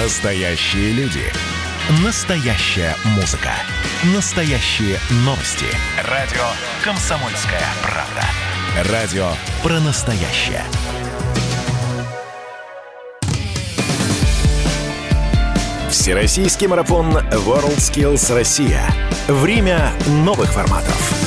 Настоящие люди. Настоящая музыка. Настоящие новости. Радио «Комсомольская правда». Радио про настоящее. Всероссийский марафон WorldSkills Россия. Время новых форматов.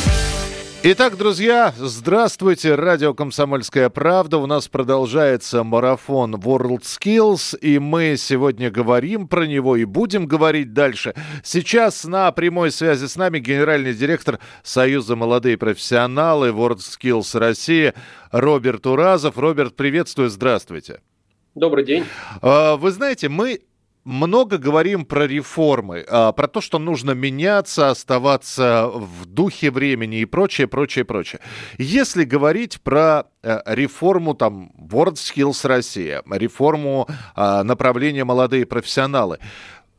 Итак, друзья, здравствуйте. Радио «Комсомольская правда». У нас продолжается марафон World Skills, и мы сегодня говорим про него и будем говорить дальше. Сейчас на прямой связи с нами генеральный директор Союза «Молодые профессионалы» World Skills России Роберт Уразов. Роберт, приветствую, здравствуйте. Добрый день. А, вы знаете, мы много говорим про реформы, а, про то, что нужно меняться, оставаться в духе времени и прочее, прочее, прочее. Если говорить про э, реформу там World Skills Россия, реформу а, направления молодые профессионалы,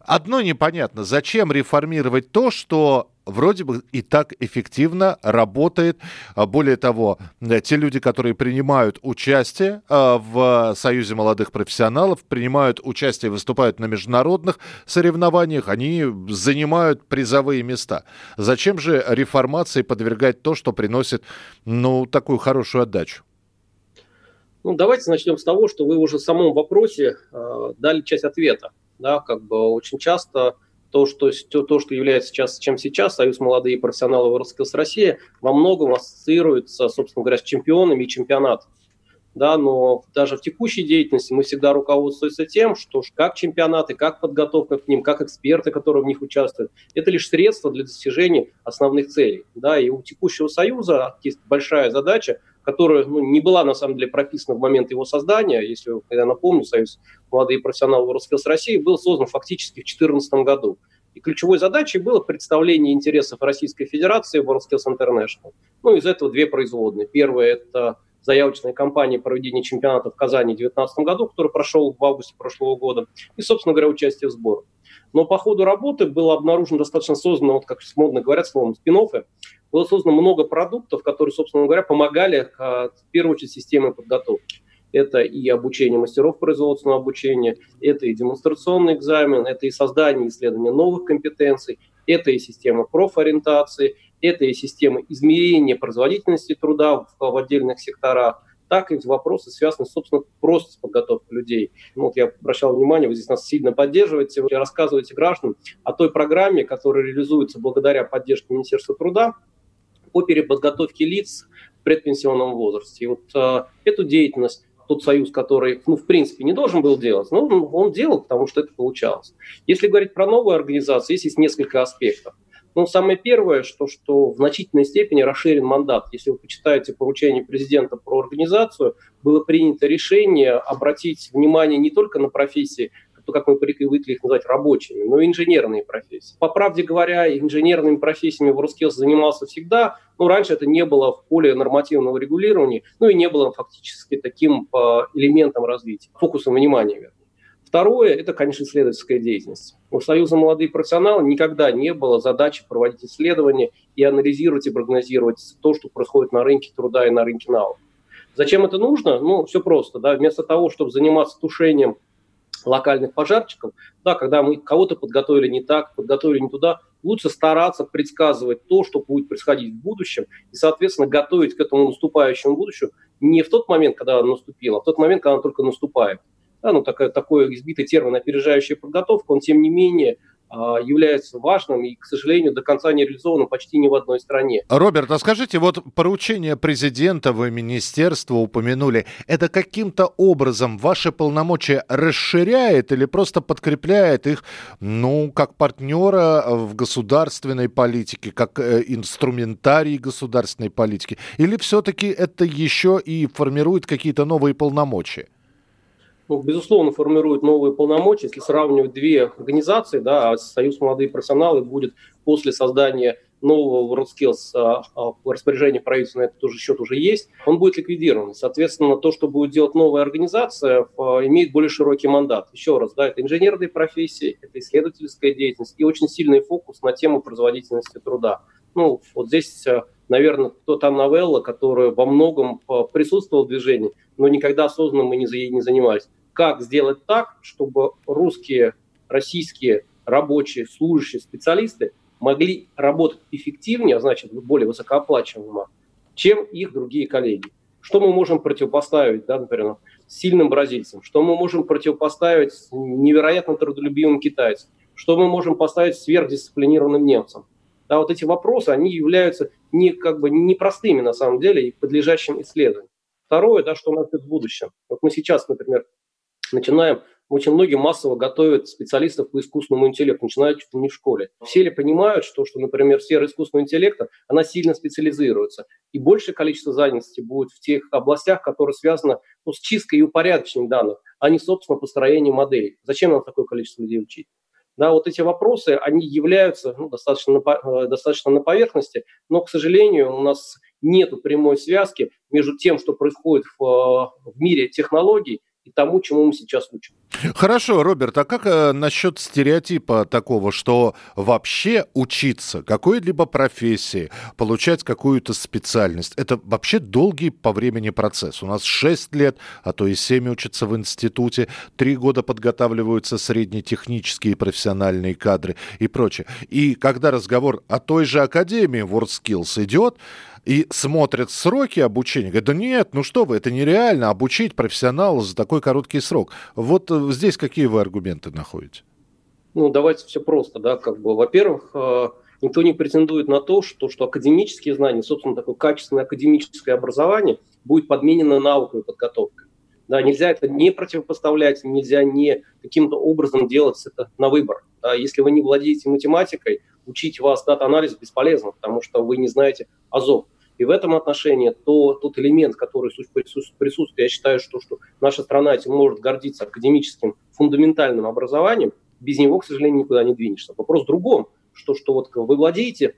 одно непонятно, зачем реформировать то, что вроде бы и так эффективно работает. А, более того, э, те люди, которые принимают участие а, в Союзе молодых профессионалов, принимают участие, выступают на международных соревнованиях, они занимают призовые места. Зачем же реформации подвергать то, что приносит, ну, такую хорошую отдачу? Ну, давайте начнем с того, что вы уже в самом вопросе э, дали часть ответа. Да, как бы очень часто то, что, то, то, что является сейчас, чем сейчас Союз молодые профессионалы Ворскилс России, во многом ассоциируется, собственно говоря, с чемпионами и чемпионатом. Да, но даже в текущей деятельности мы всегда руководствуемся тем, что как чемпионаты, как подготовка к ним, как эксперты, которые в них участвуют, это лишь средства для достижения основных целей. Да, и у текущего союза есть большая задача которая ну, не была на самом деле прописана в момент его создания. Если я напомню, Союз молодые профессионалы Роскос России был создан фактически в 2014 году. И ключевой задачей было представление интересов Российской Федерации в WorldSkills International. Ну, из этого две производные. Первая – это заявочная кампания проведения чемпионата в Казани в 2019 году, который прошел в августе прошлого года, и, собственно говоря, участие в сборах. Но по ходу работы было обнаружено достаточно создано, вот как модно говорят словом, спин было создано много продуктов, которые, собственно говоря, помогали, а, в первую очередь, системе подготовки. Это и обучение мастеров производственного обучения, это и демонстрационный экзамен, это и создание и исследование новых компетенций, это и система профориентации, это и система измерения производительности труда в, в отдельных секторах, так и вопросы, связанные, собственно, просто с подготовкой людей. Ну, вот я обращал внимание, вы здесь нас сильно поддерживаете, вы рассказываете гражданам о той программе, которая реализуется благодаря поддержке Министерства труда, по переподготовке лиц в предпенсионном возрасте. И вот э, эту деятельность тот союз, который, ну, в принципе, не должен был делать, но он, делал, потому что это получалось. Если говорить про новую организацию, здесь есть несколько аспектов. Ну, самое первое, что, что в значительной степени расширен мандат. Если вы почитаете поручение президента про организацию, было принято решение обратить внимание не только на профессии, то, как мы привыкли их называть рабочими, но инженерные профессии. По правде говоря, инженерными профессиями в Роскелс занимался всегда, но раньше это не было в поле нормативного регулирования, ну и не было фактически таким э, элементом развития, фокусом внимания, вернее. Второе – это, конечно, исследовательская деятельность. У Союза молодые профессионалы никогда не было задачи проводить исследования и анализировать и прогнозировать то, что происходит на рынке труда и на рынке навыков. Зачем это нужно? Ну, все просто. Да? Вместо того, чтобы заниматься тушением локальных пожарчиков, да, когда мы кого-то подготовили не так, подготовили не туда, лучше стараться предсказывать то, что будет происходить в будущем, и, соответственно, готовить к этому наступающему будущему не в тот момент, когда оно наступило, а в тот момент, когда оно только наступает. Да, ну, такой, такой избитый термин «опережающая подготовка», он, тем не менее, является важным и, к сожалению, до конца не реализованным почти ни в одной стране. Роберт, а скажите, вот поручение президента вы министерство упомянули, это каким-то образом ваши полномочия расширяет или просто подкрепляет их, ну, как партнера в государственной политике, как э, инструментарий государственной политики? Или все-таки это еще и формирует какие-то новые полномочия? Ну, безусловно, формирует новые полномочия. Если сравнивать две организации, да, а Союз молодые профессионалы будет после создания нового WorldSkills а, а, распоряжение правительства на этот уже счет уже есть, он будет ликвидирован. Соответственно, то, что будет делать новая организация, имеет более широкий мандат. Еще раз, да, это инженерные профессии, это исследовательская деятельность и очень сильный фокус на тему производительности труда. Ну, вот здесь, наверное, кто та новелла, которая во многом присутствовала в движении, но никогда осознанно мы не, не занимались как сделать так, чтобы русские, российские рабочие, служащие, специалисты могли работать эффективнее, а значит, более высокооплачиваемо, чем их другие коллеги. Что мы можем противопоставить, да, например, сильным бразильцам? Что мы можем противопоставить невероятно трудолюбивым китайцам? Что мы можем поставить сверхдисциплинированным немцам? Да, вот эти вопросы, они являются не, как бы, непростыми на самом деле и подлежащим исследованию. Второе, да, что у нас в будущем. Вот мы сейчас, например, начинаем очень многие массово готовят специалистов по искусственному интеллекту, начинают чуть ли не в школе. Все ли понимают, что, что, например, сфера искусственного интеллекта, она сильно специализируется. И большее количество занятости будет в тех областях, которые связаны ну, с чисткой и упорядочением данных, а не, собственно, построением моделей. Зачем нам такое количество людей учить? Да, вот эти вопросы, они являются ну, достаточно, на, э, достаточно на поверхности, но, к сожалению, у нас нет прямой связки между тем, что происходит в, э, в мире технологий, и тому, чему мы сейчас учим. Хорошо, Роберт, а как э, насчет стереотипа такого, что вообще учиться какой-либо профессии, получать какую-то специальность, это вообще долгий по времени процесс. У нас 6 лет, а то и 7 учатся в институте, 3 года подготавливаются среднетехнические и профессиональные кадры и прочее. И когда разговор о той же академии WorldSkills идет, и смотрят сроки обучения, говорят, да нет, ну что вы, это нереально обучить профессионала за такой короткий срок. Вот э, здесь какие вы аргументы находите? Ну, давайте все просто, да, как бы, во-первых, э, никто не претендует на то, что, что академические знания, собственно, такое качественное академическое образование будет подменено науковой подготовкой. Да, нельзя это не противопоставлять, нельзя не каким-то образом делать это на выбор. Да, если вы не владеете математикой, учить вас дата-анализ бесполезно, потому что вы не знаете азов. И в этом отношении то, тот элемент, который присутствует, я считаю, что, что наша страна этим может гордиться академическим фундаментальным образованием, без него, к сожалению, никуда не двинешься. Вопрос в другом, что, что вот вы владеете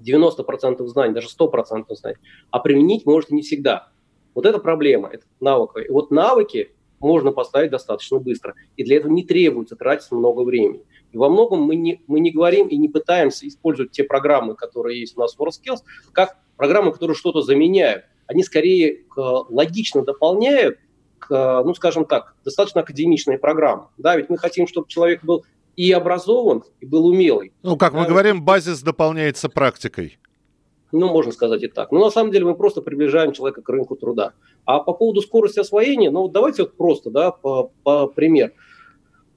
90% знаний, даже 100% знаний, а применить можете не всегда. Вот это проблема, это навык. И вот навыки можно поставить достаточно быстро. И для этого не требуется тратить много времени. И во многом мы не, мы не говорим и не пытаемся использовать те программы, которые есть у нас в WorldSkills, как программы, которые что-то заменяют. Они скорее логично дополняют, к, ну, скажем так, достаточно академичные программы. Да, ведь мы хотим, чтобы человек был и образован, и был умелый. Ну, как мы говорим, базис дополняется практикой. Ну, можно сказать и так. Но на самом деле мы просто приближаем человека к рынку труда. А по поводу скорости освоения, ну, давайте вот просто, да, по, по пример.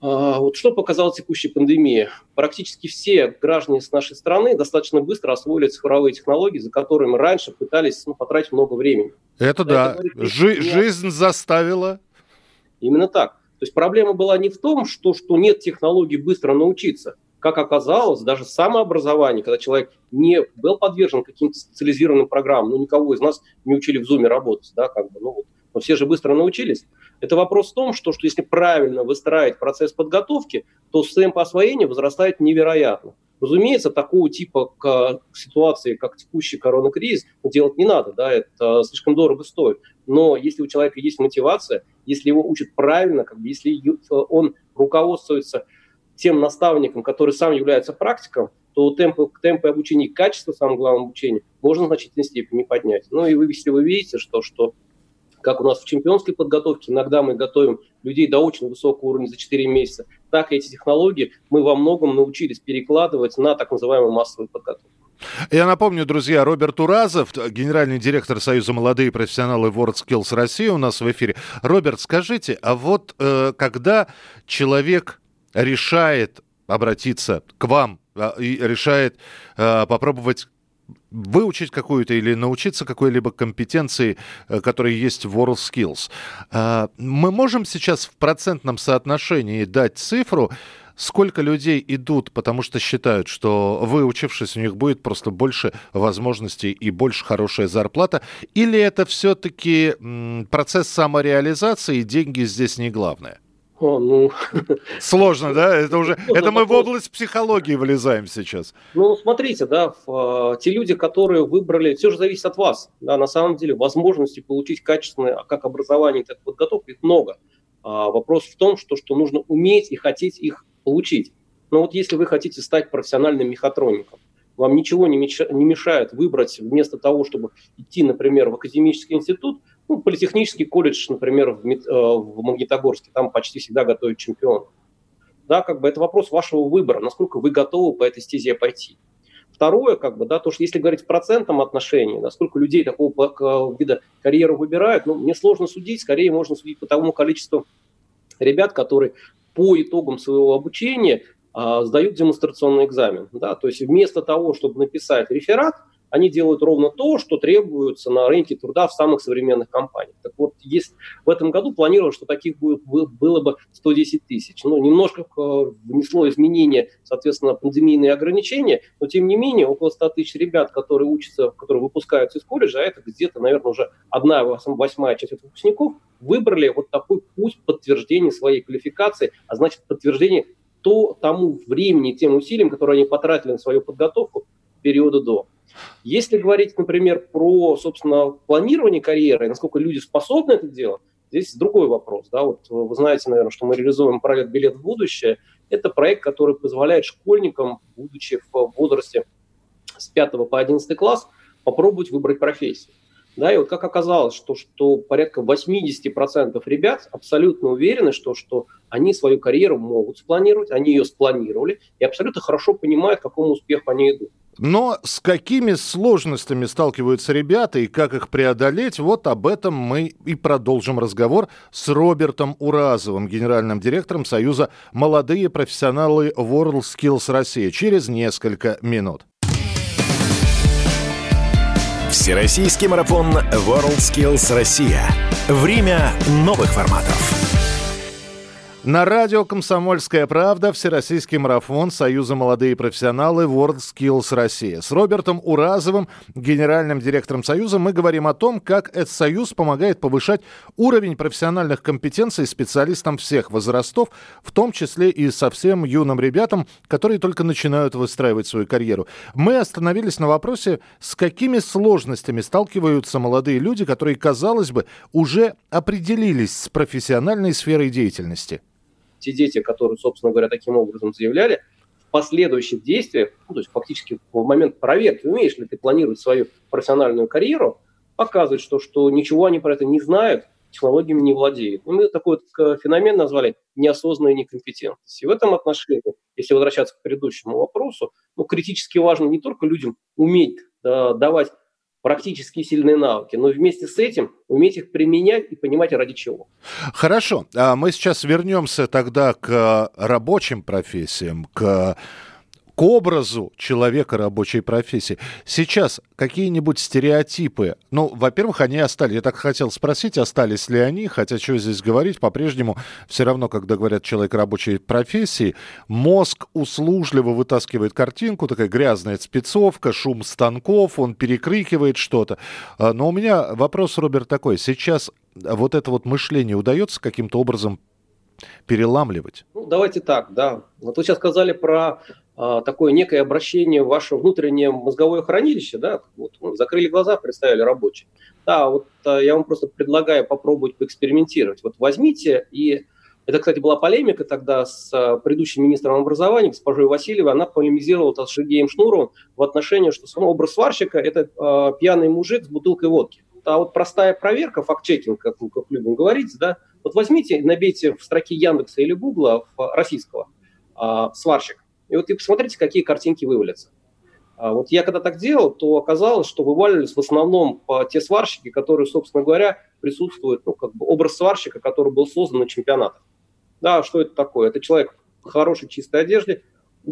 Вот что показала текущая пандемия? Практически все граждане с нашей страны достаточно быстро освоили цифровые технологии, за которыми раньше пытались ну, потратить много времени. Это да. Это говорит, Жи- жизнь заставила. Именно так. То есть проблема была не в том, что, что нет технологий быстро научиться. Как оказалось, даже самообразование, когда человек не был подвержен каким-то специализированным программам, ну, никого из нас не учили в Zoom работать, да, как бы, ну, вот, но все же быстро научились. Это вопрос в том, что, что если правильно выстраивать процесс подготовки, то темп освоения возрастает невероятно. Разумеется, такого типа к ситуации, как текущий коронакризис, делать не надо, да, это слишком дорого стоит. Но если у человека есть мотивация, если его учат правильно, как бы, если он руководствуется тем наставником, который сам является практиком, то темпы, темпы обучения и качество, самое главное, обучения можно в значительной степени поднять. Ну и вы, если вы видите, что, что как у нас в чемпионской подготовке, иногда мы готовим людей до очень высокого уровня за 4 месяца, так и эти технологии мы во многом научились перекладывать на так называемую массовую подготовку. Я напомню, друзья, Роберт Уразов, генеральный директор Союза молодые профессионалы WorldSkills России у нас в эфире. Роберт, скажите, а вот э, когда человек решает обратиться к вам а, и решает э, попробовать выучить какую-то или научиться какой-либо компетенции, э, которые есть в WorldSkills. Э, мы можем сейчас в процентном соотношении дать цифру, сколько людей идут, потому что считают, что выучившись, у них будет просто больше возможностей и больше хорошая зарплата, или это все-таки процесс самореализации, и деньги здесь не главное? О, ну... Сложно, да? Это уже, это мы в область психологии вылезаем сейчас. Ну, смотрите, да, в, те люди, которые выбрали, все же зависит от вас. Да, на самом деле, возможности получить качественное как образование, так и подготовку, их много. А, вопрос в том, что, что нужно уметь и хотеть их получить. Но вот если вы хотите стать профессиональным мехатроником, вам ничего не мешает выбрать вместо того, чтобы идти, например, в академический институт, Ну, политехнический колледж, например, в, э, в Магнитогорске, там почти всегда готовят чемпионов. Да, как бы это вопрос вашего выбора, насколько вы готовы по этой стезе пойти. Второе, как бы, да, то, что если говорить в процентном отношении, насколько людей такого вида карьеру выбирают, ну, мне сложно судить, скорее можно судить по тому количеству ребят, которые по итогам своего обучения а, сдают демонстрационный экзамен. Да? То есть вместо того, чтобы написать реферат, они делают ровно то, что требуется на рынке труда в самых современных компаниях. Так вот, есть, в этом году планировалось, что таких будет, было бы 110 тысяч. Ну, немножко э, внесло изменения, соответственно, пандемийные ограничения, но тем не менее около 100 тысяч ребят, которые учатся, которые выпускаются из колледжа, а это где-то, наверное, уже одна восьмая часть выпускников, выбрали вот такой путь подтверждения своей квалификации, а значит подтверждение то, тому времени, тем усилиям, которые они потратили на свою подготовку периода до. Если говорить, например, про, собственно, планирование карьеры, насколько люди способны это делать, здесь другой вопрос. Да? Вот вы знаете, наверное, что мы реализуем проект «Билет в будущее». Это проект, который позволяет школьникам, будучи в возрасте с 5 по 11 класс, попробовать выбрать профессию. Да, и вот как оказалось, что, что порядка 80% ребят абсолютно уверены, что, что они свою карьеру могут спланировать, они ее спланировали и абсолютно хорошо понимают, к какому успеху они идут. Но с какими сложностями сталкиваются ребята и как их преодолеть, вот об этом мы и продолжим разговор с Робертом Уразовым, генеральным директором Союза «Молодые профессионалы WorldSkills Россия» через несколько минут. Всероссийский марафон WorldSkills Россия. Время новых форматов. На радио «Комсомольская правда» Всероссийский марафон Союза молодые профессионалы World Skills Россия. С Робертом Уразовым, генеральным директором Союза, мы говорим о том, как этот союз помогает повышать уровень профессиональных компетенций специалистам всех возрастов, в том числе и совсем юным ребятам, которые только начинают выстраивать свою карьеру. Мы остановились на вопросе, с какими сложностями сталкиваются молодые люди, которые, казалось бы, уже определились с профессиональной сферой деятельности те дети, которые, собственно говоря, таким образом заявляли, в последующих действиях, ну, то есть фактически в момент проверки, умеешь ли ты планировать свою профессиональную карьеру, показывает, что, что ничего они про это не знают, технологиями не владеют. И мы такой вот феномен назвали неосознанная некомпетентность. И в этом отношении, если возвращаться к предыдущему вопросу, ну, критически важно не только людям уметь да, давать практически сильные навыки, но вместе с этим уметь их применять и понимать ради чего. Хорошо, а мы сейчас вернемся тогда к рабочим профессиям, к к образу человека рабочей профессии. Сейчас какие-нибудь стереотипы, ну, во-первых, они остались. Я так хотел спросить, остались ли они, хотя что здесь говорить, по-прежнему все равно, когда говорят человек рабочей профессии, мозг услужливо вытаскивает картинку, такая грязная спецовка, шум станков, он перекрикивает что-то. А, но у меня вопрос, Роберт, такой. Сейчас вот это вот мышление удается каким-то образом переламливать? Ну, давайте так, да. Вот вы сейчас сказали про такое некое обращение в ваше внутреннее мозговое хранилище, да, вот, ну, закрыли глаза, представили рабочий. Да, вот а, я вам просто предлагаю попробовать поэкспериментировать. Вот возьмите и это, кстати, была полемика тогда с а, предыдущим министром образования, госпожой Васильевой. Она полемизировала с Сергеем Шнуровым в отношении, что сам образ сварщика – это э, пьяный мужик с бутылкой водки. А вот простая проверка, факт-чекинг, как, как любим говорить, да, вот возьмите, набейте в строке Яндекса или Гугла российского э, сварщик, и вот и посмотрите, какие картинки вывалятся. А вот я когда так делал, то оказалось, что вываливались в основном те сварщики, которые, собственно говоря, присутствуют, ну, как бы образ сварщика, который был создан на чемпионатах. Да, что это такое? Это человек в хорошей чистой одежде,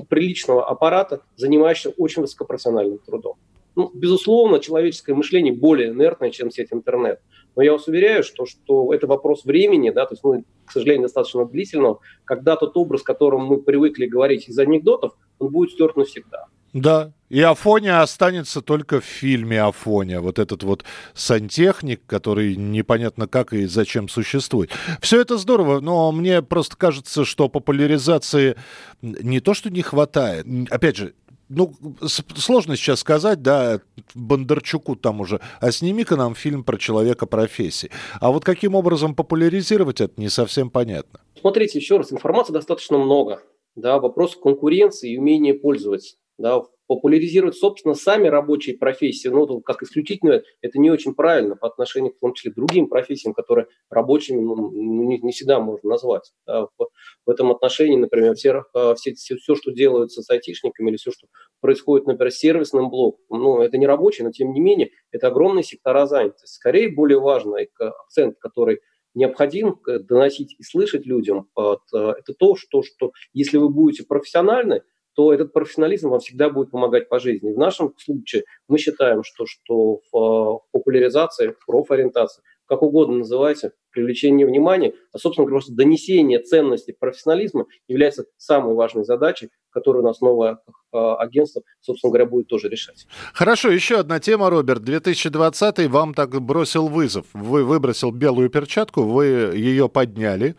приличного аппарата, занимающийся очень высокопрофессиональным трудом. Ну, безусловно, человеческое мышление более инертное, чем сеть интернет. Но я вас уверяю, что, что это вопрос времени, да, то есть, ну, к сожалению, достаточно длительного, когда тот образ, к которому мы привыкли говорить из анекдотов, он будет стерт навсегда. Да, и Афоня останется только в фильме Афоня. Вот этот вот сантехник, который непонятно как и зачем существует. Все это здорово, но мне просто кажется, что популяризации не то, что не хватает. Опять же, ну, сложно сейчас сказать, да, Бондарчуку там уже, а сними-ка нам фильм про человека профессии. А вот каким образом популяризировать это, не совсем понятно. Смотрите, еще раз, информации достаточно много. Да, вопрос конкуренции и умения пользоваться. Да, популяризировать, собственно, сами рабочие профессии, ну, как исключительно, это не очень правильно по отношению, в том числе, к другим профессиям, которые рабочими ну, не, не всегда можно назвать. Да. В, в этом отношении, например, все, все, все, все, что делается с айтишниками или все, что происходит, например, с сервисным блоком, ну, это не рабочий, но тем не менее, это огромные сектора занятости. Скорее, более важный акцент, который необходим доносить и слышать людям, это то, что, что если вы будете профессиональны, то этот профессионализм вам всегда будет помогать по жизни. В нашем случае мы считаем, что, что в популяризации, в профориентации, как угодно называйте, привлечение внимания, а, собственно просто донесение ценности профессионализма является самой важной задачей, которую у нас новое а, агентство, собственно говоря, будет тоже решать. Хорошо, еще одна тема, Роберт. 2020 вам так бросил вызов. Вы выбросил белую перчатку, вы ее подняли,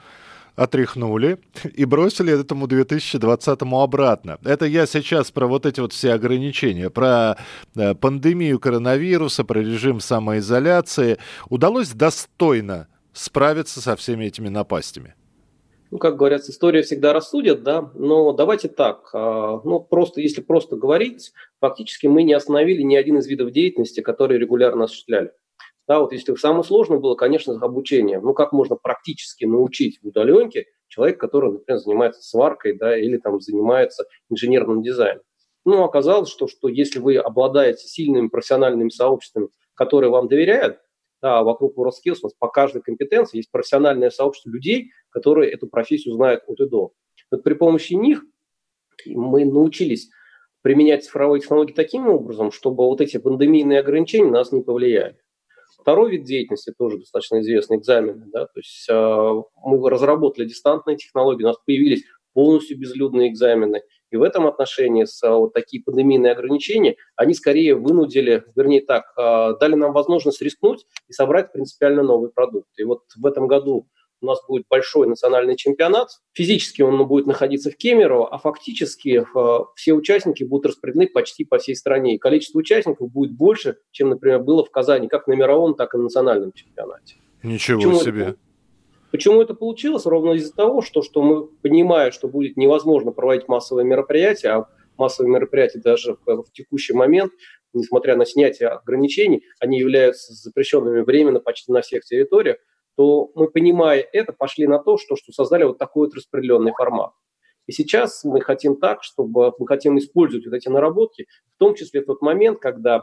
отряхнули и бросили этому 2020-му обратно. Это я сейчас про вот эти вот все ограничения, про э, пандемию коронавируса, про режим самоизоляции. Удалось достойно справиться со всеми этими напастями? ну, как говорят, история всегда рассудит, да, но давайте так, а, ну, просто, если просто говорить, фактически мы не остановили ни один из видов деятельности, которые регулярно осуществляли. Да, вот если самое сложное было, конечно, обучение. Ну, как можно практически научить в удаленке человека, который, например, занимается сваркой, да, или там занимается инженерным дизайном. Ну, оказалось, что, что если вы обладаете сильными профессиональными сообществами, которые вам доверяют, да, вокруг WorldSkills у нас по каждой компетенции есть профессиональное сообщество людей, которые эту профессию знают от и до. Вот при помощи них мы научились применять цифровые технологии таким образом, чтобы вот эти пандемийные ограничения нас не повлияли. Второй вид деятельности тоже достаточно известный, экзамены. Да? То есть э, мы разработали дистантные технологии, у нас появились полностью безлюдные экзамены. И в этом отношении с, вот такие пандемийные ограничения, они скорее вынудили, вернее так, э, дали нам возможность рискнуть и собрать принципиально новый продукт. И вот в этом году у нас будет большой национальный чемпионат. Физически он будет находиться в Кемерово, а фактически э, все участники будут распределены почти по всей стране. И количество участников будет больше, чем, например, было в Казани, как на мировом, так и на национальном чемпионате. Ничего Почему себе. Это, почему это получилось? Ровно из-за того, что, что мы понимаем, что будет невозможно проводить массовые мероприятия, а массовые мероприятия даже в, в текущий момент, несмотря на снятие ограничений, они являются запрещенными временно почти на всех территориях то мы, понимая это, пошли на то, что, что создали вот такой вот распределенный формат. И сейчас мы хотим так, чтобы мы хотим использовать вот эти наработки, в том числе в тот момент, когда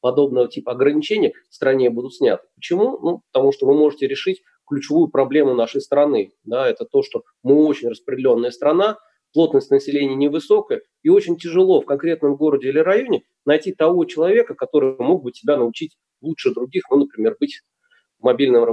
подобного типа ограничения в стране будут сняты. Почему? Ну, потому что вы можете решить ключевую проблему нашей страны. Да, это то, что мы очень распределенная страна, плотность населения невысокая, и очень тяжело в конкретном городе или районе найти того человека, который мог бы тебя научить лучше других, ну, например, быть мобильным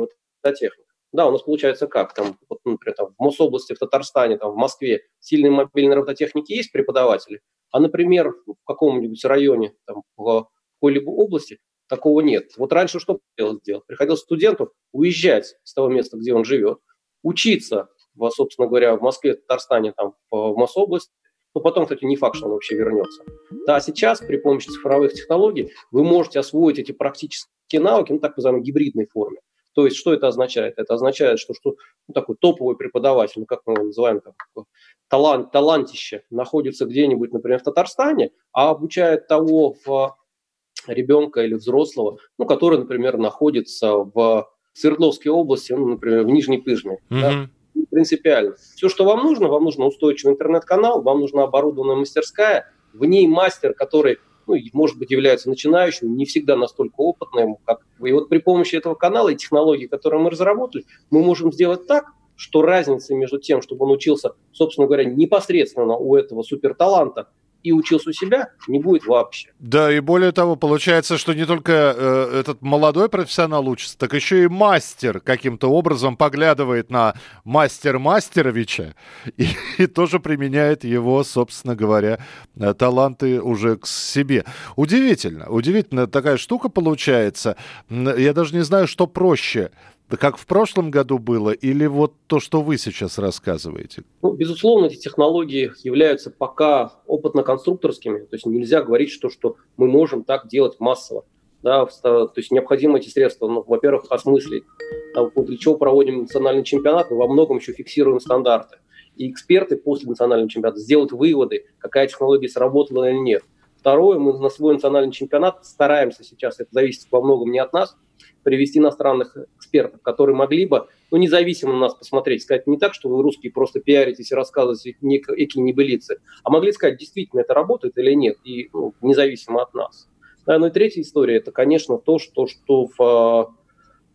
робототехник. Да, у нас получается как? Там, вот, например, там, в Мособласти, в Татарстане, там, в Москве сильные мобильные робототехники есть преподаватели, а, например, в каком-нибудь районе, там, в какой-либо области такого нет. Вот раньше что приходилось делать? Приходилось студенту уезжать с того места, где он живет, учиться, собственно говоря, в Москве, Татарстане, там, в Мособласти, ну, потом, кстати, не факт, что он вообще вернется. Да, сейчас при помощи цифровых технологий вы можете освоить эти практические навыки, ну, так называемой гибридной форме. То есть, что это означает? Это означает, что, что ну, такой топовый преподаватель, ну, как мы его называем, там, талант, талантище, находится где-нибудь, например, в Татарстане, а обучает того в ребенка или взрослого, ну, который, например, находится в Свердловской области, ну, например, в Нижней Пыжме. Mm-hmm. Да? Принципиально. Все, что вам нужно, вам нужно устойчивый интернет-канал, вам нужна оборудованная мастерская, в ней мастер, который ну, может быть, являются начинающим, не всегда настолько опытным, как. И вот при помощи этого канала и технологий, которые мы разработали, мы можем сделать так, что разница между тем, чтобы он учился, собственно говоря, непосредственно у этого суперталанта, и учился у себя, не будет вообще. Да, и более того, получается, что не только э, этот молодой профессионал учится, так еще и мастер каким-то образом поглядывает на мастер Мастеровича и, и тоже применяет его, собственно говоря, э, таланты уже к себе. Удивительно, удивительно такая штука получается. Я даже не знаю, что проще как в прошлом году было, или вот то, что вы сейчас рассказываете? Ну, безусловно, эти технологии являются пока опытно-конструкторскими, то есть нельзя говорить, что, что мы можем так делать массово. Да, то есть необходимо эти средства, ну, во-первых, осмыслить. Для чего проводим национальный чемпионат, мы во многом еще фиксируем стандарты. И эксперты после национального чемпионата сделают выводы, какая технология сработала или нет. Второе, мы на свой национальный чемпионат стараемся сейчас, это зависит во многом не от нас, привести иностранных экспертов, которые могли бы, ну, независимо на нас посмотреть, сказать не так, что вы русские просто пиаритесь и рассказываете некие небылицы, а могли сказать, действительно это работает или нет, и ну, независимо от нас. Да, ну и третья история, это, конечно, то, что, что в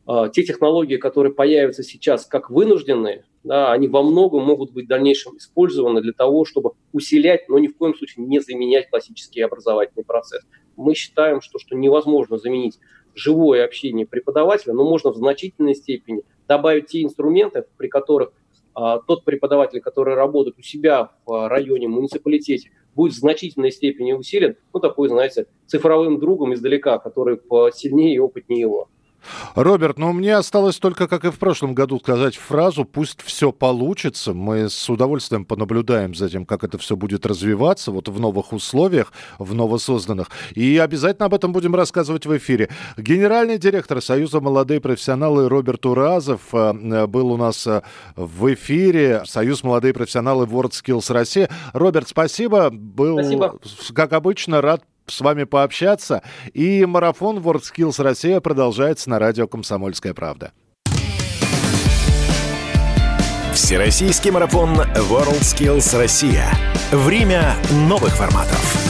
э, те технологии, которые появятся сейчас как вынужденные, да, они во многом могут быть в дальнейшем использованы для того, чтобы усилять, но ни в коем случае не заменять классический образовательный процесс. Мы считаем, что, что невозможно заменить живое общение преподавателя, но можно в значительной степени добавить те инструменты, при которых а, тот преподаватель, который работает у себя в районе, муниципалитете, будет в значительной степени усилен, ну, такой, знаете, цифровым другом издалека, который сильнее и опытнее его. Роберт, ну мне осталось только, как и в прошлом году, сказать фразу «пусть все получится». Мы с удовольствием понаблюдаем за тем, как это все будет развиваться вот в новых условиях, в новосозданных. И обязательно об этом будем рассказывать в эфире. Генеральный директор Союза молодые профессионалы Роберт Уразов э, был у нас э, в эфире. Союз молодые профессионалы WorldSkills Россия. Роберт, спасибо. Был, спасибо. как обычно, рад с вами пообщаться. И марафон WorldSkills Россия продолжается на радио «Комсомольская правда». Всероссийский марафон WorldSkills Россия. Время новых форматов.